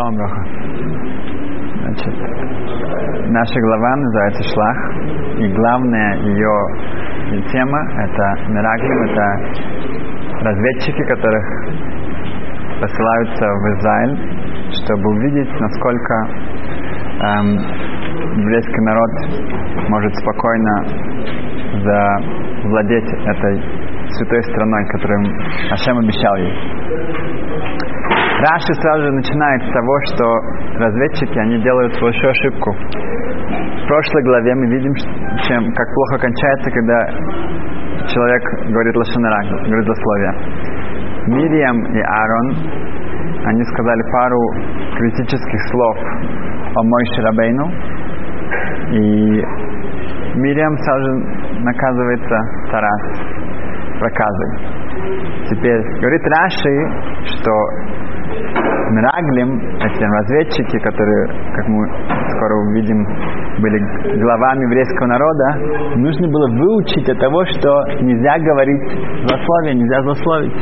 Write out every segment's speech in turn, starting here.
Шалом Броха. Значит, наша глава называется Шлах, и главная ее тема это Мираглим, это разведчики, которых посылаются в Израиль, чтобы увидеть, насколько эм, еврейский народ может спокойно завладеть этой святой страной, которую Ашем обещал ей. Раши сразу же начинает с того, что разведчики, они делают большую ошибку. В прошлой главе мы видим, чем, как плохо кончается, когда человек говорит лошанара, говорит злословие. Мириам и Аарон, они сказали пару критических слов о Мойше Рабейну, и Мириам сразу же наказывается Тарас проказой. Теперь говорит Раши, что Мираглим, эти разведчики, которые, как мы скоро увидим, были главами еврейского народа, нужно было выучить от того, что нельзя говорить злословие, нельзя злословить.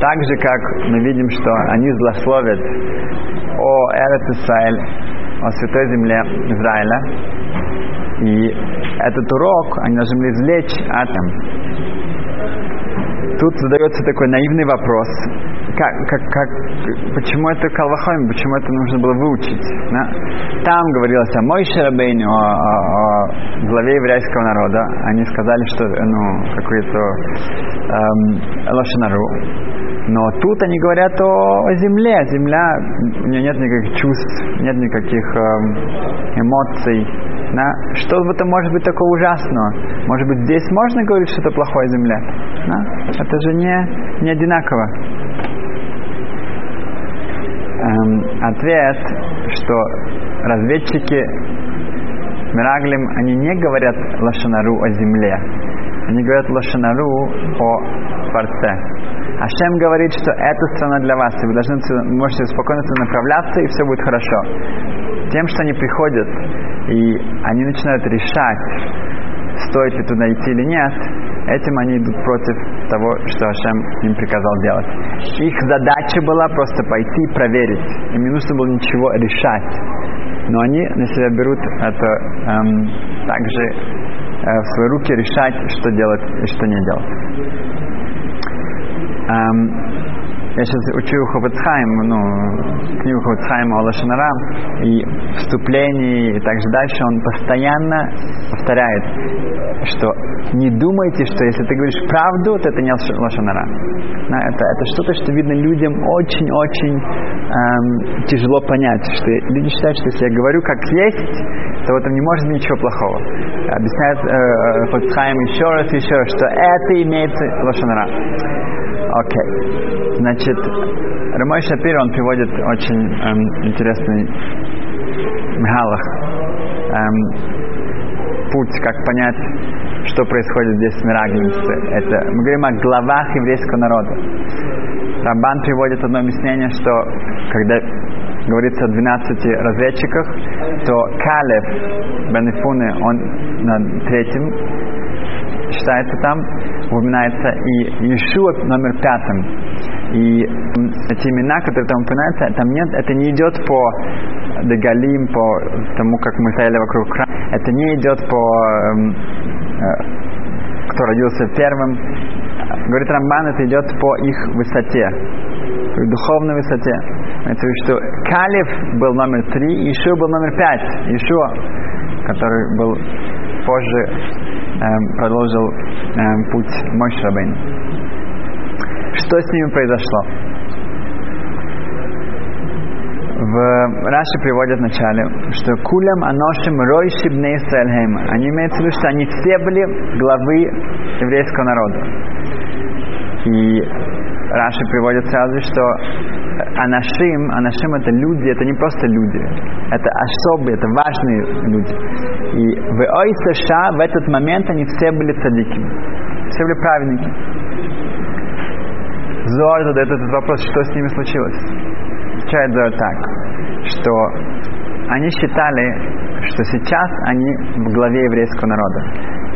Так же, как мы видим, что они злословят о Эрет Исраэль, о святой земле Израиля, и этот урок они должны были извлечь от Тут задается такой наивный вопрос. Как, как, как, почему это Калвахойм, почему это нужно было выучить? Да? Там говорилось о Мойше Рабейне, о, о, о главе еврейского народа. Они сказали, что ну, какой-то эм, лошанару. Но тут они говорят о земле. Земля, у нее нет никаких чувств, нет никаких эм, эмоций. Да? Что в этом может быть такого ужасного? Может быть, здесь можно говорить что-то плохое о земле? Да? Это же не, не одинаково. Эм, ответ, что разведчики Мираглим, они не говорят лошанару о земле. Они говорят лошанару о Творце. Ашем говорит, что эта страна для вас, и вы должны, можете спокойно направляться, и все будет хорошо. Тем, что они приходят, и они начинают решать, стоит ли туда идти или нет, этим они идут против того, что Ашем им приказал делать. Их задача была просто пойти и проверить. Им не нужно было ничего решать. Но они на себя берут это эм, также э, в свои руки решать, что делать и что не делать. Эм, я сейчас учу Ховецхайм, ну, книгу Ховецхайма о Лошанара, и вступлении и также дальше он постоянно повторяет, что не думайте, что если ты говоришь правду, то это не Лошанара. Да, это, это что-то, что видно людям очень-очень эм, тяжело понять, что люди считают, что если я говорю как есть, то в этом не может быть ничего плохого. Объясняет э, Ховецхайм еще раз еще раз, что это имеется Лошанара. Окей. Okay. Значит, Рамой Шапир, он приводит очень эм, интересный мехалах, эм, путь, как понять, что происходит здесь с Мираглинце. Это, мы говорим о главах еврейского народа. Рамбан приводит одно объяснение, что когда говорится о 12 разведчиках, то Калев Бенефуны, он на третьем считается там, упоминается и Иешуа номер пятым. И эти имена, которые там упоминаются, там нет, это не идет по Дегалим, по тому, как мы стояли вокруг храма. Это не идет по э, э, кто родился первым. Говорит Рамбан, это идет по их высоте, по духовной высоте. Это что Калиф был номер три, Ишуа был номер пять. Ишуа, который был позже эм, продолжил эм, путь Мойш Рабейн. Что с ними произошло? В Раши приводят вначале, что кулям аношим рой шибней Исраэльхем. Они имеются в виду, что они все были главы еврейского народа. И Раши приводит сразу, что анашим, анашим это люди, это не просто люди, это особые, это важные люди. И в Ой США в этот момент они все были цадики, все были праведники. Зор задает этот вопрос, что с ними случилось. Отвечает Зор так, что они считали, что сейчас они в главе еврейского народа.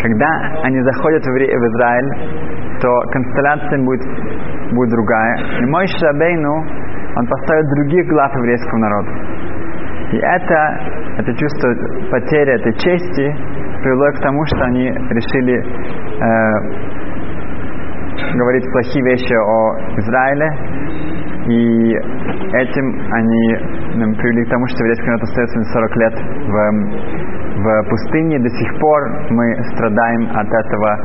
Когда они заходят в, Израиль, то констелляция будет, будет другая. И мой Шабейну, он поставит других глав еврейского народа. И это, это чувство потери этой чести привело к тому, что они решили э, говорить плохие вещи о Израиле, и этим они м, привели к тому, что еврейский народ остается 40 лет в, в пустыне. До сих пор мы страдаем от этого,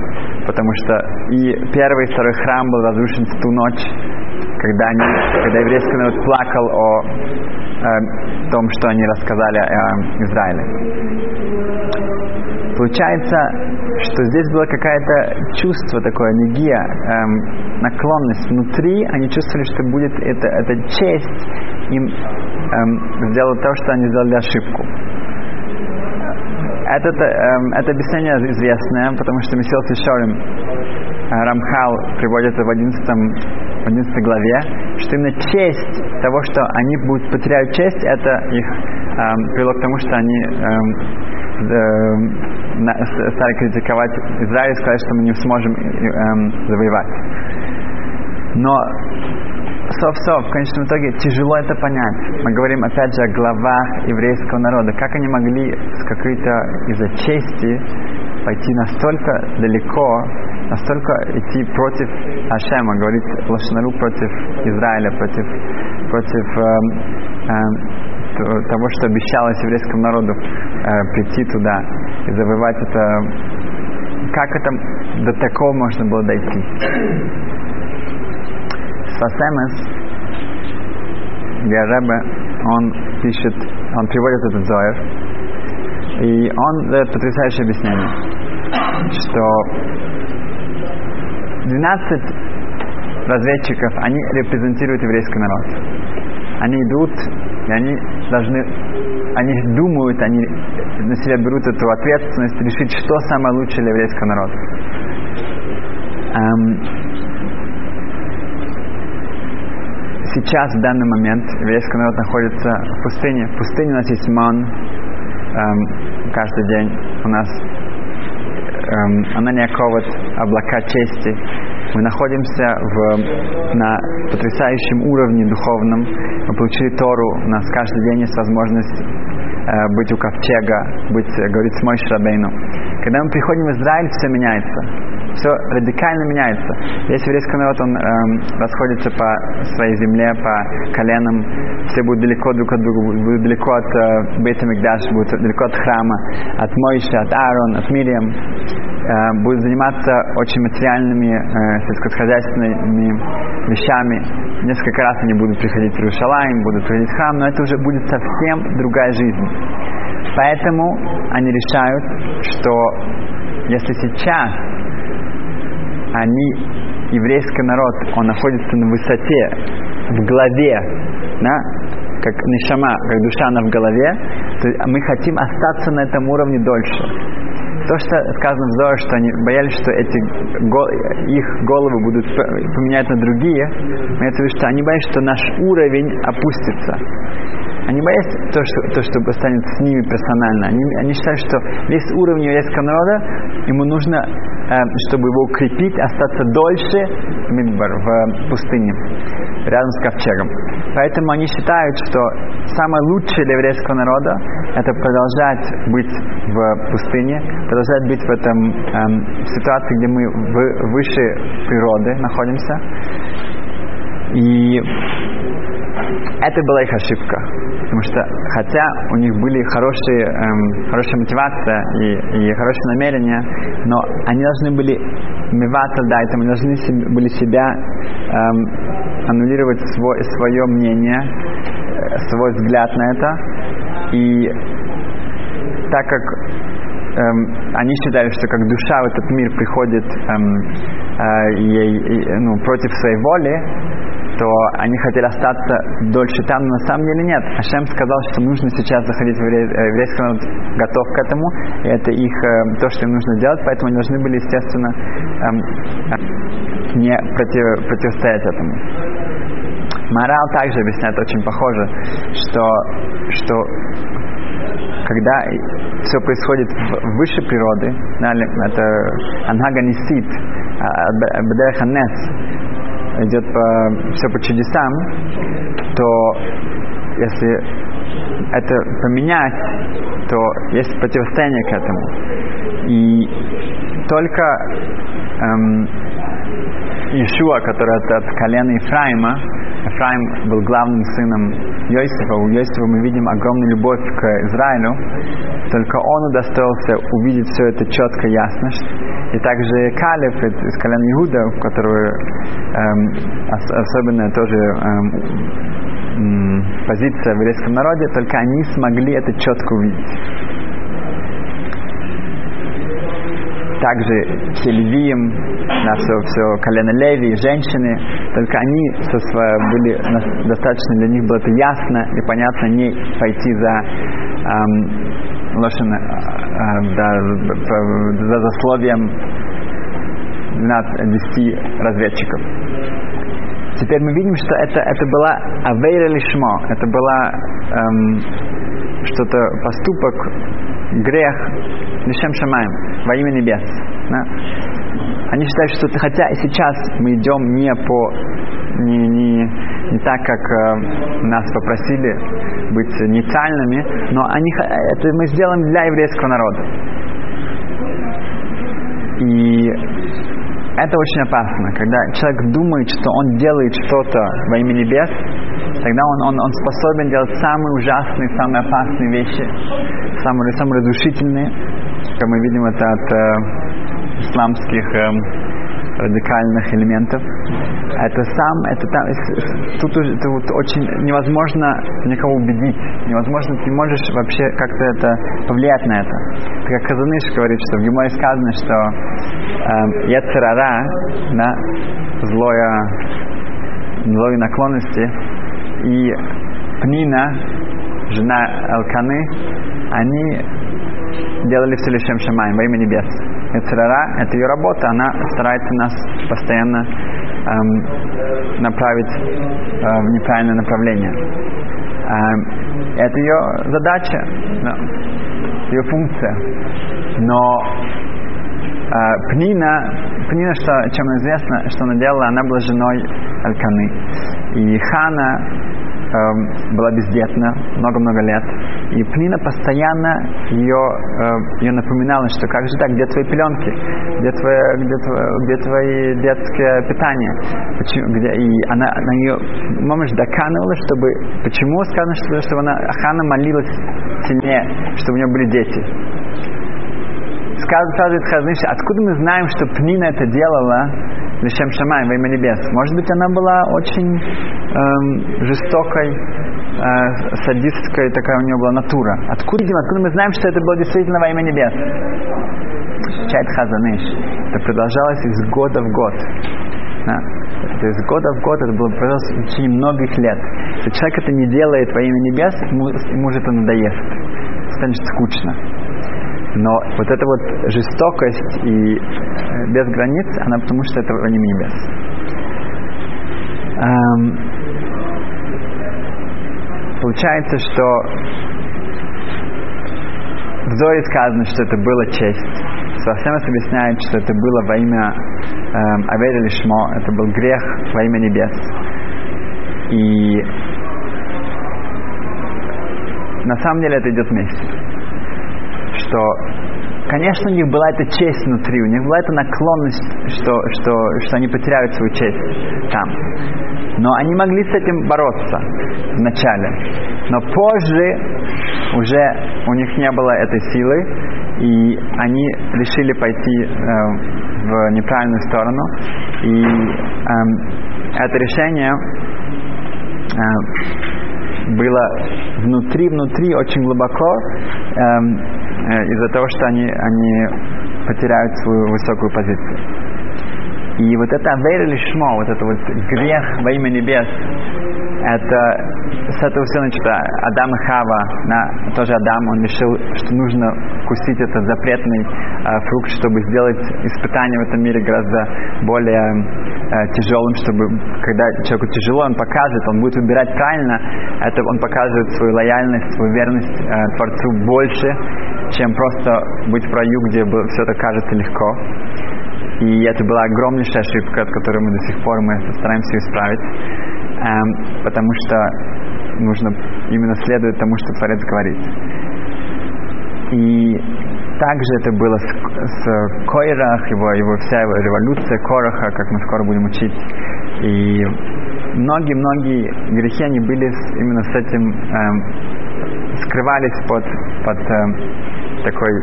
потому что и первый и второй храм был разрушен в ту ночь, когда, они, когда еврейский народ плакал о э, том, что они рассказали о Израиле. Получается, что здесь было какое-то чувство такое, негия, эм, наклонность внутри. Они чувствовали, что будет это, эта честь им эм, сделать то, что они сделали ошибку. Это, эм, это объяснение известное, потому что Месил Тишорим э, Рамхал приводит это в 11, в 11 главе, что именно честь того, что они будут потеряют честь, это их эм, привело к тому, что они эм, э, стали критиковать Израиль сказать, что мы не сможем эм, завоевать. Но сов-сов, в конечном итоге тяжело это понять. Мы говорим опять же о главах еврейского народа. Как они могли с какой-то из-за чести пойти настолько далеко, настолько идти против Ашема, говорить Лошнару против Израиля, против, против эм, эм, того, что обещалось еврейскому народу э, прийти туда и завоевать это. Как это до такого можно было дойти? Свасемес, Гаребе, он пишет, он приводит этот Зоер, и он дает потрясающее объяснение, что 12 разведчиков, они репрезентируют еврейский народ. Они идут, и они должны, они думают, они на себя берут эту ответственность решить, что самое лучшее для еврейского народа. Эм, сейчас, в данный момент, еврейский народ находится в пустыне. В пустыне у нас есть ман эм, каждый день. У нас эм, она не оковывает облака чести. Мы находимся в, на потрясающем уровне духовном. Мы получили Тору. У нас каждый день есть возможность э, быть у ковчега, быть, э, говорить с Мой Шрабейну. Когда мы приходим в Израиль, все меняется. Все радикально меняется. Весь еврейский народ, он эм, расходится по своей земле, по коленам. Все будут далеко друг от друга, будут далеко от э, Бейта Мигдаш, будут далеко от храма, от Мойши, от Аарон, от Мириам. Э, будут заниматься очень материальными, э, сельскохозяйственными вещами. Несколько раз они будут приходить в Иерусалим, будут приходить в храм, но это уже будет совсем другая жизнь. Поэтому они решают, что если сейчас они, еврейский народ, он находится на высоте, в голове, да, как нишама, как душа она в голове, то мы хотим остаться на этом уровне дольше. То, что сказано в Зоре, что они боялись, что эти их головы будут поменять на другие, имеется в что они боятся, что наш уровень опустится. Они боятся то, что, то, что станет с ними персонально. Они, они считают, что весь уровень еврейского народа, ему нужно, э, чтобы его укрепить, остаться дольше Мидбар, в пустыне, рядом с ковчегом. Поэтому они считают, что самое лучшее для еврейского народа это продолжать быть в пустыне, продолжать быть в этом эм, ситуации, где мы в, выше природы находимся. И это была их ошибка. Потому что, хотя у них были хорошие, эм, хорошая мотивация и, и хорошие намерения, но они должны были миваться дайтом, они должны себе, были себя эм, аннулировать свой, свое мнение, э, свой взгляд на это. И так как эм, они считали, что как душа в этот мир приходит эм, э, ей, и, ну, против своей воли, то они хотели остаться дольше там, но на самом деле нет. Ашем сказал, что нужно сейчас заходить в еврейский народ, готов к этому, и это их э, то, что им нужно делать, поэтому они должны были, естественно, эм, э, не против, противостоять этому. Морал также объясняет очень похоже, что, что когда все происходит выше природы, это анхаганисит, бедерханес, идет по, все по чудесам, то если это поменять, то есть противостояние к этому. И только эм, Ишуа, который от, от колена Ефраима, Ефраим был главным сыном Йосифа. У Йосифа мы видим огромную любовь к Израилю. Только он удостоился увидеть все это четко, ясно. И также Калиф из колена Иуда, который эм, ос- тоже эм, позиция в еврейском народе, только они смогли это четко увидеть. также все левием, на все, все колено леви, женщины, только они со своей были достаточно для них было это ясно и понятно не пойти за эм, лошадь, э, да, по- за засловием 12 разведчиков. Теперь мы видим, что это, это была авейра лишмо, это была эм, что-то поступок, грех лишем шамаем, во имя небес. да. Они считают, что хотя и сейчас мы идем не по не, не, не так, как э, нас попросили быть нейтральными, но они, х- это мы сделаем для еврейского народа. И это очень опасно, когда человек думает, что он делает что-то во имя небес, тогда он, он, он способен делать самые ужасные, самые опасные вещи, самые, самые разрушительные, как мы видим это от э, исламских эм, радикальных элементов. Это сам, это там, тут, уже- тут очень невозможно никого убедить, невозможно, ты можешь вообще как-то это повлиять на это. Это как Казаныш говорит, что в Гиморе сказано, что э, Яцерара, да, злое, злой наклонности, и Пнина, жена Алканы, они делали все лишь шамаем во имя небес. Яцерара – это ее работа, она старается нас постоянно эм, направить э, в неправильное направление. Эм, это ее задача, да, ее функция. Но э, Пнина, Пнина, что, чем она известна, что она делала, она была женой Альканы. И Хана эм, была бездетна много-много лет. И Пнина постоянно ее, э, ее напоминала, что как же так, где твои пеленки, где, твое, где, твое, где твои детское питание. Почему, где, и она на нее, мама же доканывала, чтобы, почему сказано, что, чтобы она, Хана молилась сильнее, чтобы у нее были дети. Сказывает Хазныш, откуда мы знаем, что Пнина это делала Лишем Шамай во имя небес? Может быть, она была очень эм, жестокой, э, садистской, такая у нее была натура. Откуда, видим, откуда мы знаем, что это было действительно во имя небес? Чайт Хазаныш. Это продолжалось из года в год. Да. Из года в год, это было продолжалось в течение многих лет. Если человек это не делает во имя небес, ему, ему же это надоест. Станет скучно. Но вот эта вот жестокость и э, без границ, она потому что это во имя небес. Эм, получается, что в Зоре сказано, что это было честь. Священность объясняет, что это было во имя эм, Авери Лишмо, это был грех во имя небес. И на самом деле это идет вместе что, конечно, у них была эта честь внутри, у них была эта наклонность, что, что, что они потеряют свою честь там. Но они могли с этим бороться вначале. Но позже уже у них не было этой силы, и они решили пойти э, в неправильную сторону. И э, это решение э, было внутри-внутри очень глубоко, эм, э, из-за того, что они, они потеряют свою высокую позицию. И вот это авейр лишмо, вот это вот грех во имя небес, это с этого все начато. Адам и Хава, на, тоже Адам, он решил, что нужно вкусить этот запретный э, фрукт, чтобы сделать испытание в этом мире гораздо более э, тяжелым, чтобы когда человеку тяжело, он покажет, он будет выбирать правильно, это он покажет свою лояльность, свою верность э, Творцу больше, чем просто быть в раю, где все это кажется легко. И это была огромнейшая ошибка, от которой мы до сих пор мы стараемся исправить, эм, потому что нужно именно следовать тому, что Творец говорит. И также это было с, с Койрах, его, его вся его революция Кораха, как мы скоро будем учить. И многие-многие грехи, они были с, именно с этим, эм, скрывались под, под эм, такой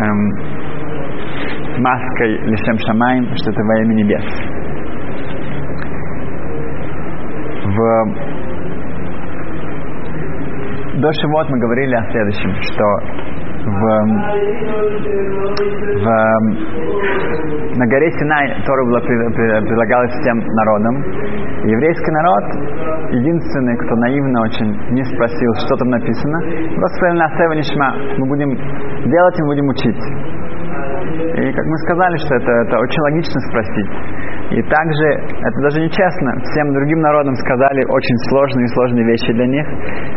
эм, маской Лишем Шамаем, что это во имя небес. В до Шивот мы говорили о следующем, что в, в, на горе Синай Тора была, предлагалась всем народам. Еврейский народ, единственный, кто наивно очень не спросил, что там написано, просто на Нишма, мы будем делать и будем учить. И как мы сказали, что это, это очень логично спросить. И также, это даже нечестно, всем другим народам сказали очень сложные и сложные вещи для них.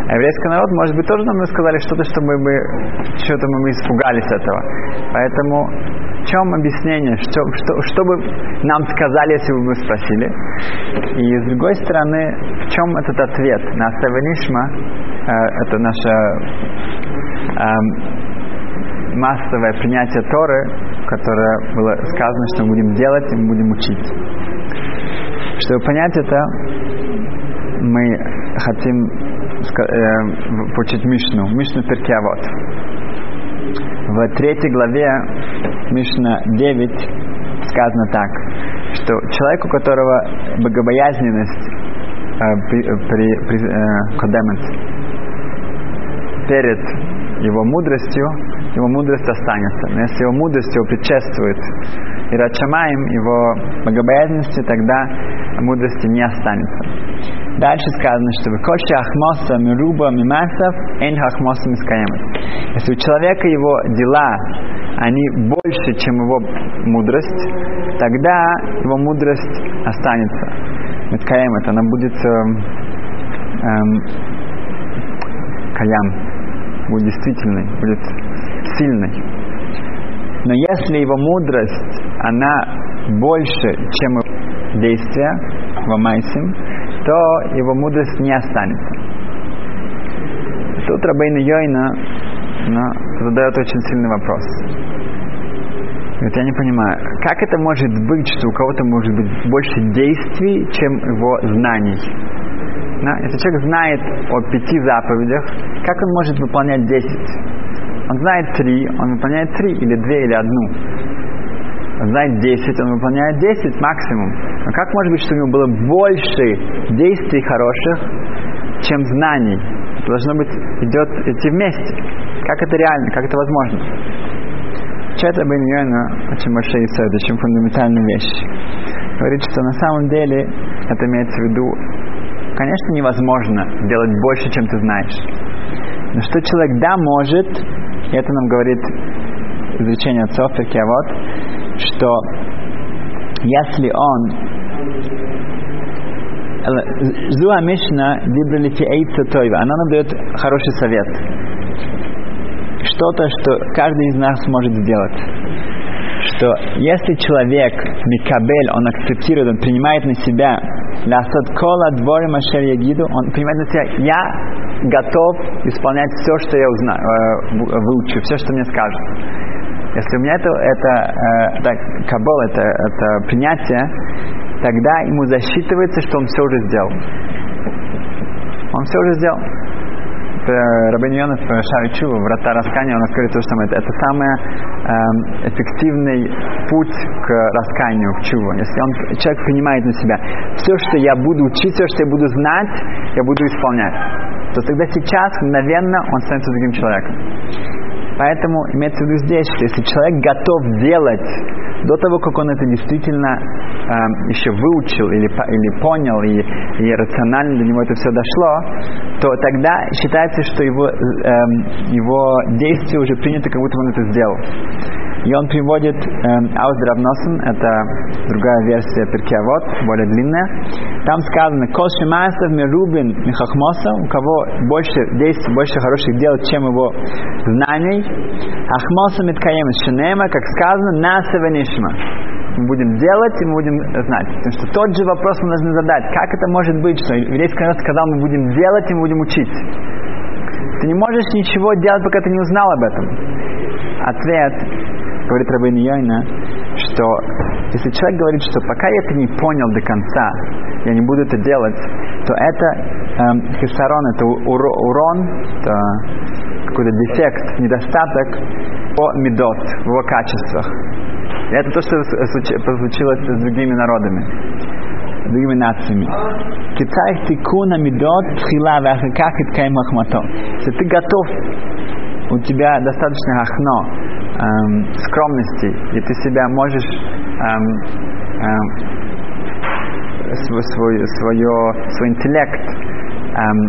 А еврейский народ, может быть, тоже нам сказали что-то, чтобы мы, что-то мы испугались этого. Поэтому в чем объяснение, что, что, что бы нам сказали, если бы мы спросили? И с другой стороны, в чем этот ответ на Саванишма, э, это наша э, массовое принятие Торы, которое было сказано, что мы будем делать и мы будем учить. Чтобы понять это, мы хотим э, получить Мишну, Мишну Перкиавод. В третьей главе Мишна 9 сказано так, что человек, у которого богобоязненность э, при, при, при, э, перед его мудростью, его мудрость останется. Но если его мудрость его предшествует и Рачамаем, его богобоязненности, тогда мудрости не останется. Дальше сказано, что «Выкольши ахмоса мируба мимасов, эн хахмоса мискаемат». Если у человека его дела, они больше, чем его мудрость, тогда его мудрость останется. Мискаемат, она будет эм, эм, каям, будет действительной, будет сильной. Но если его мудрость, она больше, чем его действия, вамайсим, то его мудрость не останется. Тут Рабейна Йойна ну, задает очень сильный вопрос. Говорит, я не понимаю, как это может быть, что у кого-то может быть больше действий, чем его знаний? Да? Если человек знает о пяти заповедях, как он может выполнять десять? Он знает три, он выполняет три, или две, или одну. Он знает десять, он выполняет десять максимум. Но как может быть, что у него было больше действий хороших, чем знаний? Это должно быть, идет идти вместе. Как это реально, как это возможно? Чат Абиньона очень большая исследование, очень фундаментальная вещь. Говорит, что на самом деле это имеется в виду конечно, невозможно делать больше, чем ты знаешь. Но что человек да может, это нам говорит изучение отцов вот, что если он Зуа Мишна выбрали Фиэйца Тойва. Она нам дает хороший совет. Что-то, что каждый из нас может сделать. Что если человек, Микабель, он акцептирует, он принимает на себя Лясот кола дворе машер ягиду, он понимает на себя, я готов исполнять все, что я узнаю, э, выучу, все, что мне скажут. Если у меня это, это, э, так, кабол, это, это принятие, тогда ему засчитывается, что он все уже сделал. Он все уже сделал. Рабин Йонов Шари Чува, врата раскаяния, нас говорит то же самое. Это самый э, эффективный путь к раскаянию, к чуву. Если он, человек принимает на себя все, что я буду учить, все, что я буду знать, я буду исполнять. То тогда сейчас, мгновенно, он становится другим человеком. Поэтому имеется в виду здесь, что если человек готов делать до того, как он это действительно э, еще выучил или, или понял, и, и рационально до него это все дошло, то тогда считается, что его, э, его действие уже принято, как будто он это сделал. И он приводит эм, Ауздрабносен, это другая версия Перкеавод, более длинная. Там сказано, Кол Шимасов Мерубин Михахмоса, у кого больше действий, больше хороших дел, чем его знаний. Ахмоса Миткаем Шинема, как сказано, Насава Нишма мы будем делать, и мы будем знать. Потому что тот же вопрос мы должны задать. Как это может быть, что еврейский народ сказал, мы будем делать, и мы будем учить? Ты не можешь ничего делать, пока ты не узнал об этом. Ответ, говорит Рабин Йойна, что если человек говорит, что пока я это не понял до конца, я не буду это делать, то это эм, хисарон, это уро, урон, это какой-то дефект, недостаток по медот, в его качествах. И это то, что случилось с другими народами, другими нациями. Кицайх тикуна медот тхила вахаках иткаем ахмато. Если ты готов, у тебя достаточно ахно, эм, скромности, и ты себя можешь эм, эм, свой, свой, свое, свой интеллект эм,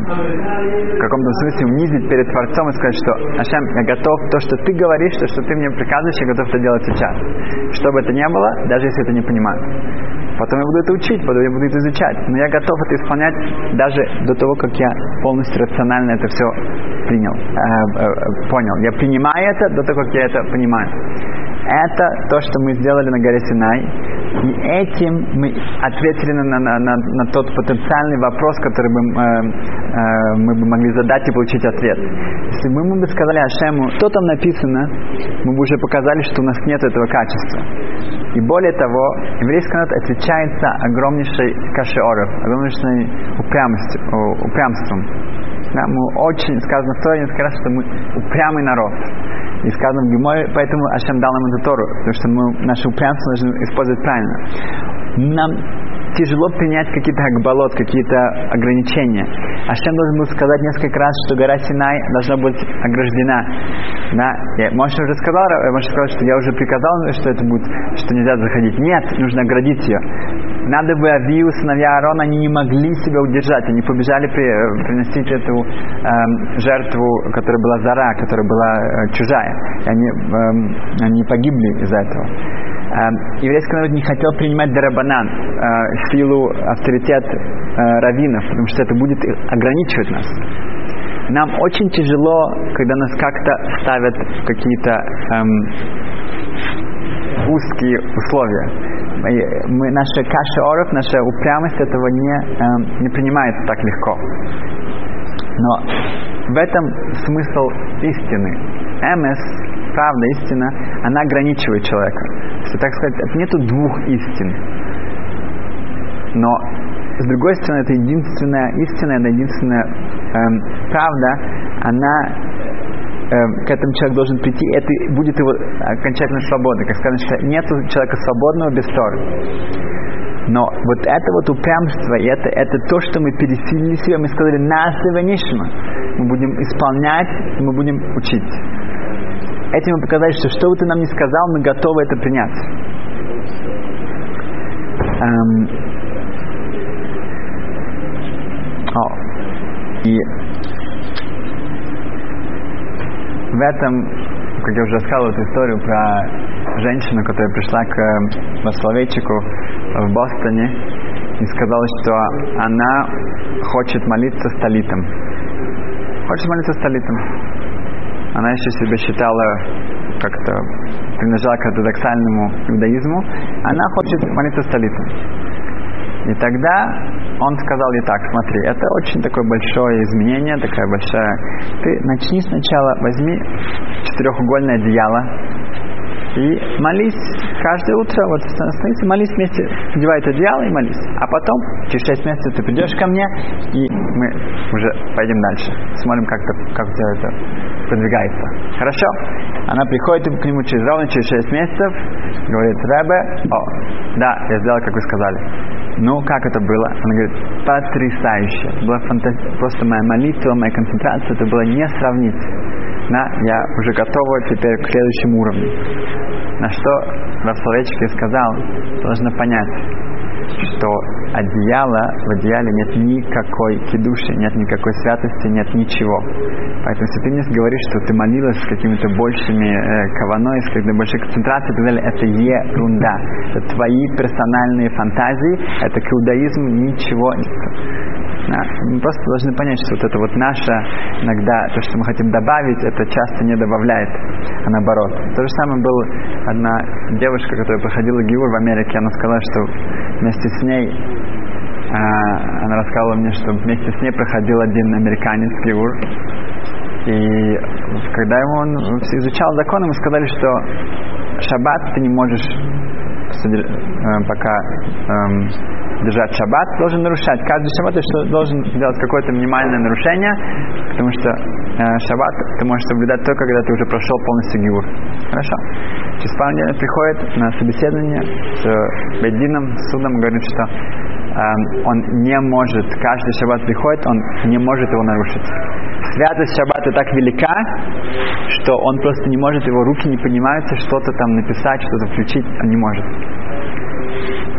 в каком-то смысле унизить перед Творцом и сказать, что Ашем, я готов, то, что ты говоришь, то, что ты мне приказываешь, я готов это делать сейчас. Что бы это ни было, даже если это не понимаю. Потом я буду это учить, потом я буду это изучать. Но я готов это исполнять даже до того, как я полностью рационально это все принял, э, э, понял. Я принимаю это до того, как я это понимаю. Это то, что мы сделали на горе Синай. И этим мы ответили на, на, на, на тот потенциальный вопрос, который бы, э, э, мы бы могли задать и получить ответ. Если бы мы бы сказали Ашему, что там написано, мы бы уже показали, что у нас нет этого качества. И более того, еврейский народ отличается огромнейшей кашеоров, огромнейшей упрямостью, упрямством. Да, мы очень, сказано в Торе несколько раз, что мы упрямый народ. И сказано в Геморе, поэтому Ашем дал нам эту Тору, потому что мы наше упрямство нужно использовать правильно. Нам тяжело принять какие-то акбалот, какие-то ограничения. Ашем должен был сказать несколько раз, что гора Синай должна быть ограждена. Да? Я, может, уже сказал, может, сказал, что я уже приказал, что это будет, что нельзя заходить. Нет, нужно оградить ее. Надо бы Авию, сыновья Аарона, они не могли себя удержать, они побежали при, приносить эту э, жертву, которая была зара, которая была э, чужая. И они, э, они погибли из-за этого. Э, еврейский народ не хотел принимать дарабанан, э, силу, авторитет э, раввинов, потому что это будет ограничивать нас. Нам очень тяжело, когда нас как-то ставят в какие-то эм, узкие условия. Мы, наша каша оров, наша упрямость этого не, эм, не принимает так легко. Но в этом смысл истины. МС, правда, истина, она ограничивает человека. Если так сказать, нету двух истин. Но с другой стороны, это единственная истина, это единственная эм, правда, она э, к этому человек должен прийти, это будет его окончательно свобода. Как сказано, что нет человека свободного без Торы. Но вот это вот упрямство, и это, это то, что мы пересилили себя, мы сказали, нас нишма. Мы будем исполнять, мы будем учить. Этим мы показали, что что бы ты нам ни сказал, мы готовы это принять. Эм, о, и в этом, как я уже рассказывал эту историю про женщину, которая пришла к Масловейчику в Бостоне и сказала, что она хочет молиться столитом. Хочет молиться столитом. Она еще себя считала как-то принадлежала к ортодоксальному иудаизму. Она хочет молиться столитом. И тогда он сказал ей так, смотри, это очень такое большое изменение, такая большая... Ты начни сначала, возьми четырехугольное одеяло и молись каждое утро, вот становись, молись вместе, одевай это одеяло и молись. А потом, через шесть месяцев ты придешь ко мне, и мы уже пойдем дальше. Смотрим, как, -то, как у тебя это продвигается. Хорошо? Она приходит к нему через ровно через шесть месяцев, говорит, Ребе, о, да, я сделал, как вы сказали. Ну, как это было? Она говорит, потрясающе. Была фантастика. Просто моя молитва, моя концентрация, это было не сравнить. Да, я уже готова теперь к следующему уровню. На что Равсловечки сказал, должна понять, что одеяло, в одеяле нет никакой кидуши, нет никакой святости, нет ничего. Поэтому если ты мне говоришь, что ты молилась с какими-то большими э, каваной, с какой-то большой концентрацией и так далее, это ерунда. Это твои персональные фантазии, это к иудаизму ничего не да. Мы просто должны понять, что вот это вот наше, иногда то, что мы хотим добавить, это часто не добавляет, а наоборот. То же самое было одна девушка, которая проходила Гиур в Америке, она сказала, что вместе с ней а, она рассказала мне, что вместе с ней проходил один американец Гиур, и когда ему он изучал законы, мы сказали, что шаббат ты не можешь э, пока эм, держать шаббат, должен нарушать. Каждый шаббат ты должен делать какое-то минимальное нарушение, потому что э, шаббат ты можешь соблюдать только, когда ты уже прошел полностью гиур. Хорошо. Через пару недель приходит на собеседование с Бедином, с судом, говорит, что э, он не может, каждый шаббат приходит, он не может его нарушить. Святость шаббата так велика, что он просто не может, его руки не поднимаются, что-то там написать, что-то включить, он не может.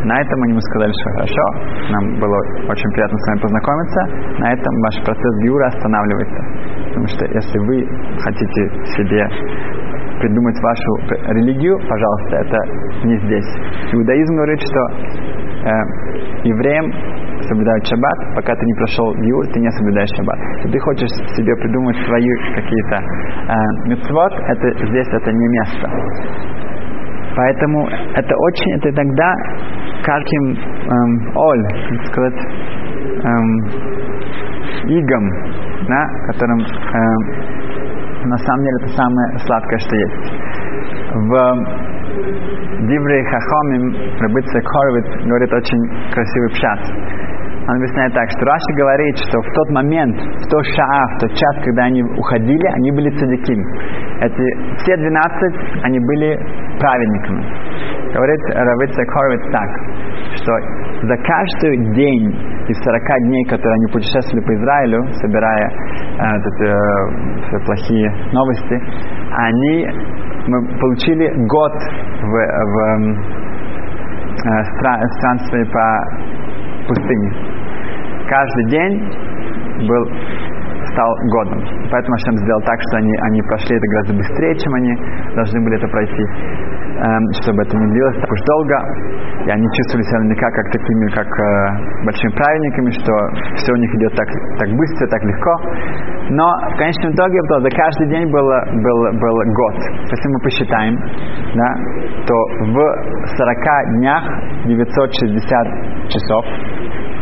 На этом они ему сказали, что хорошо, нам было очень приятно с вами познакомиться, на этом ваш процесс гиура останавливается. Потому что если вы хотите себе придумать вашу религию, пожалуйста, это не здесь. Иудаизм говорит, что э, евреям соблюдают шаббат, пока ты не прошел гиур, ты не соблюдаешь шаббат. Если ты хочешь себе придумать свои какие-то э, митцвот, это здесь это не место. Поэтому это очень, это тогда каким эм, оль, как сказать, эм, игом, да, которым эм, на самом деле это самое сладкое, что есть. В Дивре Хахомим Рабыца Хоровиц говорит очень красивый пшат. Он объясняет так, что Раши говорит, что в тот момент, в тот шаа, в тот час, когда они уходили, они были цадиким. Эти все 12, они были праведниками. Говорит Равица Хоровиц так, что за каждый день из 40 дней, которые они путешествовали по Израилю, собирая э, э, плохие новости, они мы получили год в, в э, странстве по пустыне. Каждый день был стал годом. Поэтому Ашем сделал так, что они, они прошли это гораздо быстрее, чем они должны были это пройти, чтобы это не длилось так уж долго. И они чувствовали себя наверняка как такими, как э, большими праведниками, что все у них идет так, так быстро, так легко. Но в конечном итоге то, за каждый день было, был, был год. Если мы посчитаем, да, то в 40 днях 960 часов,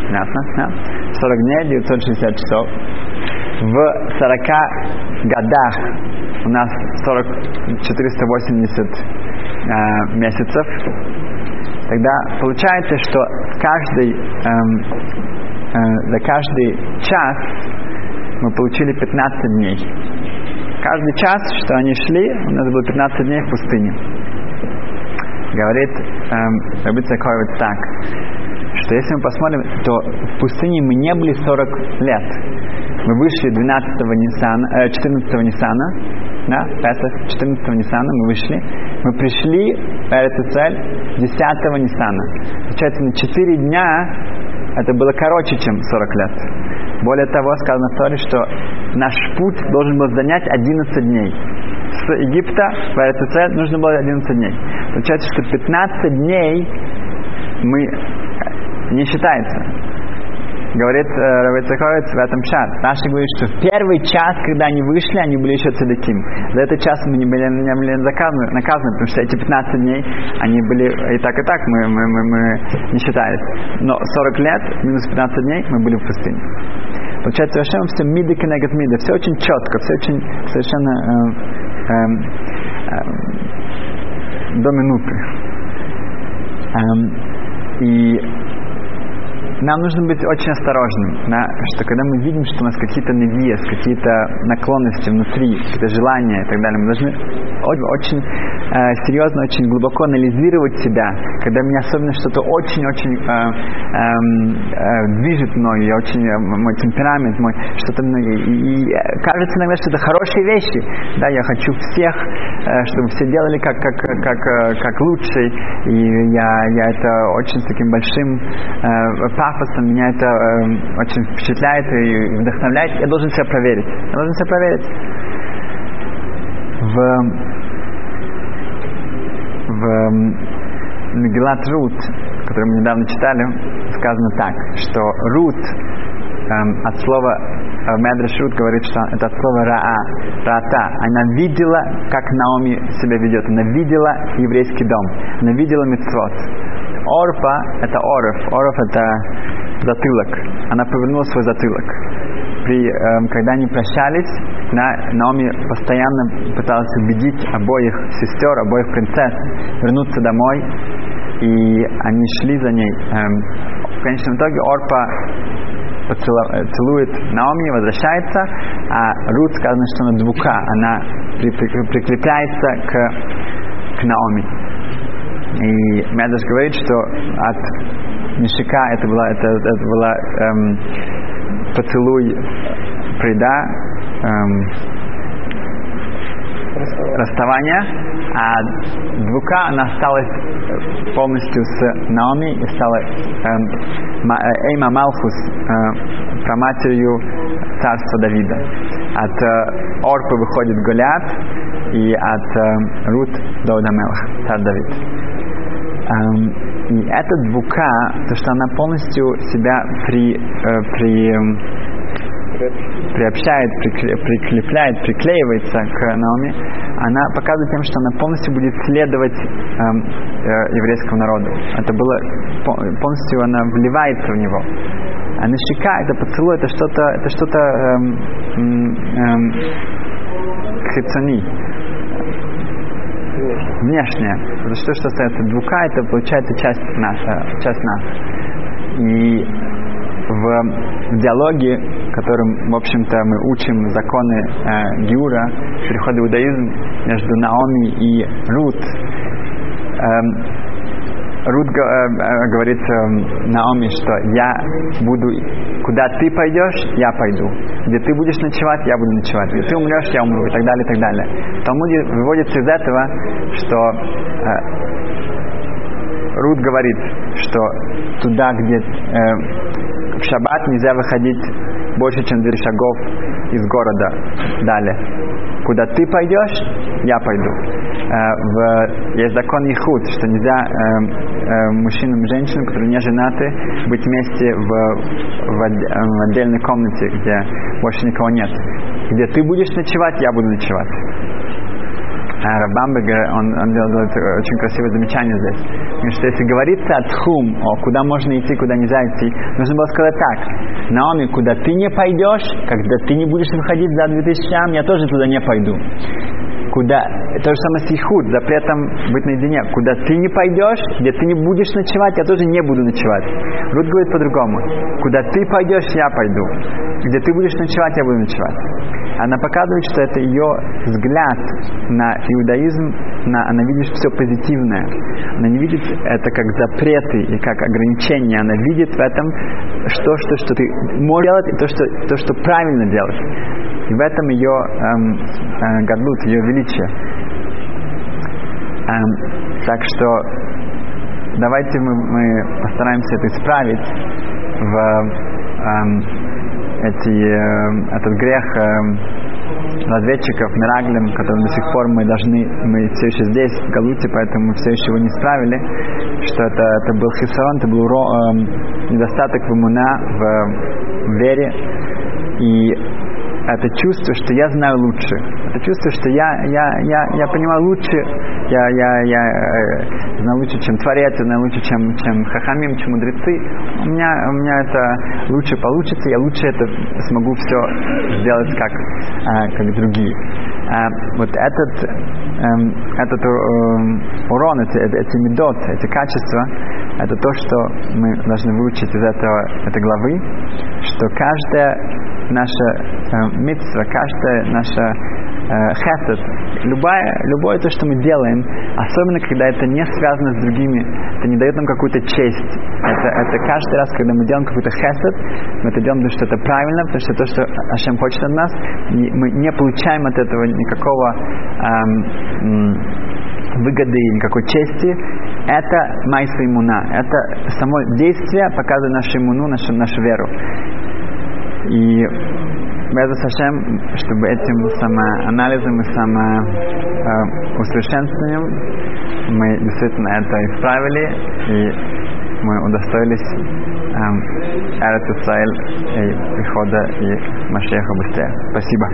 Ясно? Да? 40 дней, 960 часов в 40 годах у нас 40, 480 э, месяцев, тогда получается, что каждый, эм, э, за каждый час мы получили 15 дней. Каждый час, что они шли, у нас было 15 дней в пустыне. Говорит эм, Рабица Койвит так, что если мы посмотрим, то в пустыне мы не были 40 лет мы вышли 12 Ниссана, э, 14 Ниссана, да, Песах, 14 Ниссана мы вышли, мы пришли в цель 10 Ниссана. Получается, на 4 дня это было короче, чем 40 лет. Более того, сказано в Торе, что наш путь должен был занять 11 дней. С Египта в цель нужно было 11 дней. Получается, что 15 дней мы не считается говорит э, Равицаховец в этом час. Наши говорят, что в первый час, когда они вышли, они были еще цадаким. За этот час мы не были, не были наказаны, наказаны, потому что эти 15 дней, они были и так, и так, мы, мы, мы, мы не считались. Но 40 лет минус 15 дней мы были в пустыне. Получается, совершенно все миды коннегат миды, все очень четко, все очень совершенно э, э, э, до минуты. Эм, и нам нужно быть очень осторожным, да, что когда мы видим, что у нас какие-то невес, какие-то наклонности внутри, какие-то желания и так далее, мы должны очень серьезно, очень глубоко анализировать себя, когда меня особенно что-то очень-очень э, эм, э, движет мной, я очень, э, мой темперамент, мой что-то мной, и, и кажется иногда, что это хорошие вещи, да, я хочу всех, э, чтобы все делали как, как, как, э, как лучше, и я, я это очень с таким большим э, пафосом, меня это э, очень впечатляет и вдохновляет, я должен себя проверить, я должен себя проверить. В, в Мегилат Рут, который мы недавно читали, сказано так, что Рут эм, от слова э, Медреш Рут говорит, что это от слова Раа, Рата. Она видела, как Наоми себя ведет. Она видела еврейский дом. Она видела мецвод. Орпа – это Оров. Оров – это затылок. Она повернула свой затылок. При, эм, когда они прощались, на, Наоми постоянно пыталась убедить обоих сестер, обоих принцесс вернуться домой, и они шли за ней. Эм, в конечном итоге Орпа поцелу- целует Наоми, возвращается, а Рут сказано, что она двука, она при- при- прикрепляется к, к Наоми. И Медаш говорит, что от Мишика это была, это, это была эм, поцелуй преда, эм, расставания, а Двука она осталась полностью с Наоми и стала эм, э, Эйма Малхус, э, проматерью царства Давида. От э, Орпы выходит Голиат и от э, Рут до Дамелах, царь Давид. Эм, эта двука, то, что она полностью себя при, э, при, эм, приобщает, прикле- прикрепляет, приклеивается к Наоми, она показывает тем, что она полностью будет следовать эм, э, еврейскому народу. Это было по- полностью она вливается в него. А нишика, это поцелуй, это что-то, это что-то эм, эм, хицани, внешнее. Это что, что остается двука, это получается часть наша, часть нас. И в диалоге, которым, в общем-то, мы учим законы э, Гиура, перехода в иудаизм между Наоми и Рут, э, э, говорит эм, Наоми, что я буду, куда ты пойдешь, я пойду. Где ты будешь ночевать, я буду ночевать. Где ты умрешь, я умру, и так далее, и так далее. В Талмуде выводится из этого, что э, Рут говорит, что туда, где э, в шаббат нельзя выходить больше, чем 2 шагов из города далее. Куда ты пойдешь, я пойду. Э, в, есть закон Ихуд, что нельзя э, э, мужчинам и женщинам, которые не женаты, быть вместе в, в, э, в отдельной комнате, где больше никого нет. Где ты будешь ночевать, я буду ночевать. А Рабамбе, он, он делает очень красивое замечание здесь. Говорит, что если говорится о тхум, о куда можно идти, куда нельзя идти, нужно было сказать так. Наоми, куда ты не пойдешь, когда ты не будешь выходить за 2000 ам, я тоже туда не пойду. Куда, то же самое с Ихуд, запретом быть наедине. Куда ты не пойдешь, где ты не будешь ночевать, я тоже не буду ночевать. Рут говорит по-другому. Куда ты пойдешь, я пойду. Где ты будешь ночевать, я буду ночевать. Она показывает, что это ее взгляд на иудаизм, на, она видит все позитивное. Она не видит это как запреты и как ограничения. Она видит в этом что, что, что ты можешь делать и то, что, то, что правильно делать. И в этом ее эм, э, гадлут, ее величие. Эм, так что давайте мы, мы постараемся это исправить в эм, эти, эм, этот грех эм, разведчиков, мираглем, которым до сих пор мы должны, мы все еще здесь, в Галуте, поэтому мы все еще его не исправили, что это, это был хисарон, это был уро, эм, недостаток в иммуна, в вере, и это чувство, что я знаю лучше. Это чувство, что я, я, я, я понимаю лучше, я, я, я э, знаю лучше, чем Творец, я знаю лучше, чем, чем Хахамим, чем мудрецы. У меня, у меня это лучше получится, я лучше это смогу все сделать, как, э, как другие. Э, вот этот, эм, этот э, урон, эти, эти медот, эти качества, это то, что мы должны выучить из этого, этой главы, что каждая наша э, митцва, каждая наша э, хесед, любая, любое то, что мы делаем, особенно когда это не связано с другими, это не дает нам какую-то честь. Это, это каждый раз, когда мы делаем какой-то хесед, мы это делаем, потому что это правильно, потому что то, что Ашем хочет от нас, мы не получаем от этого никакого эм, выгоды, никакой чести. Это майса иммуна. Это само действие показывает нашу иммуну, нашу, нашу веру. И Беза Сашем, чтобы этим самоанализом и самоусовершенствованием мы действительно это исправили и мы удостоились эм, Эрет и прихода и Машеха быстрее. Спасибо.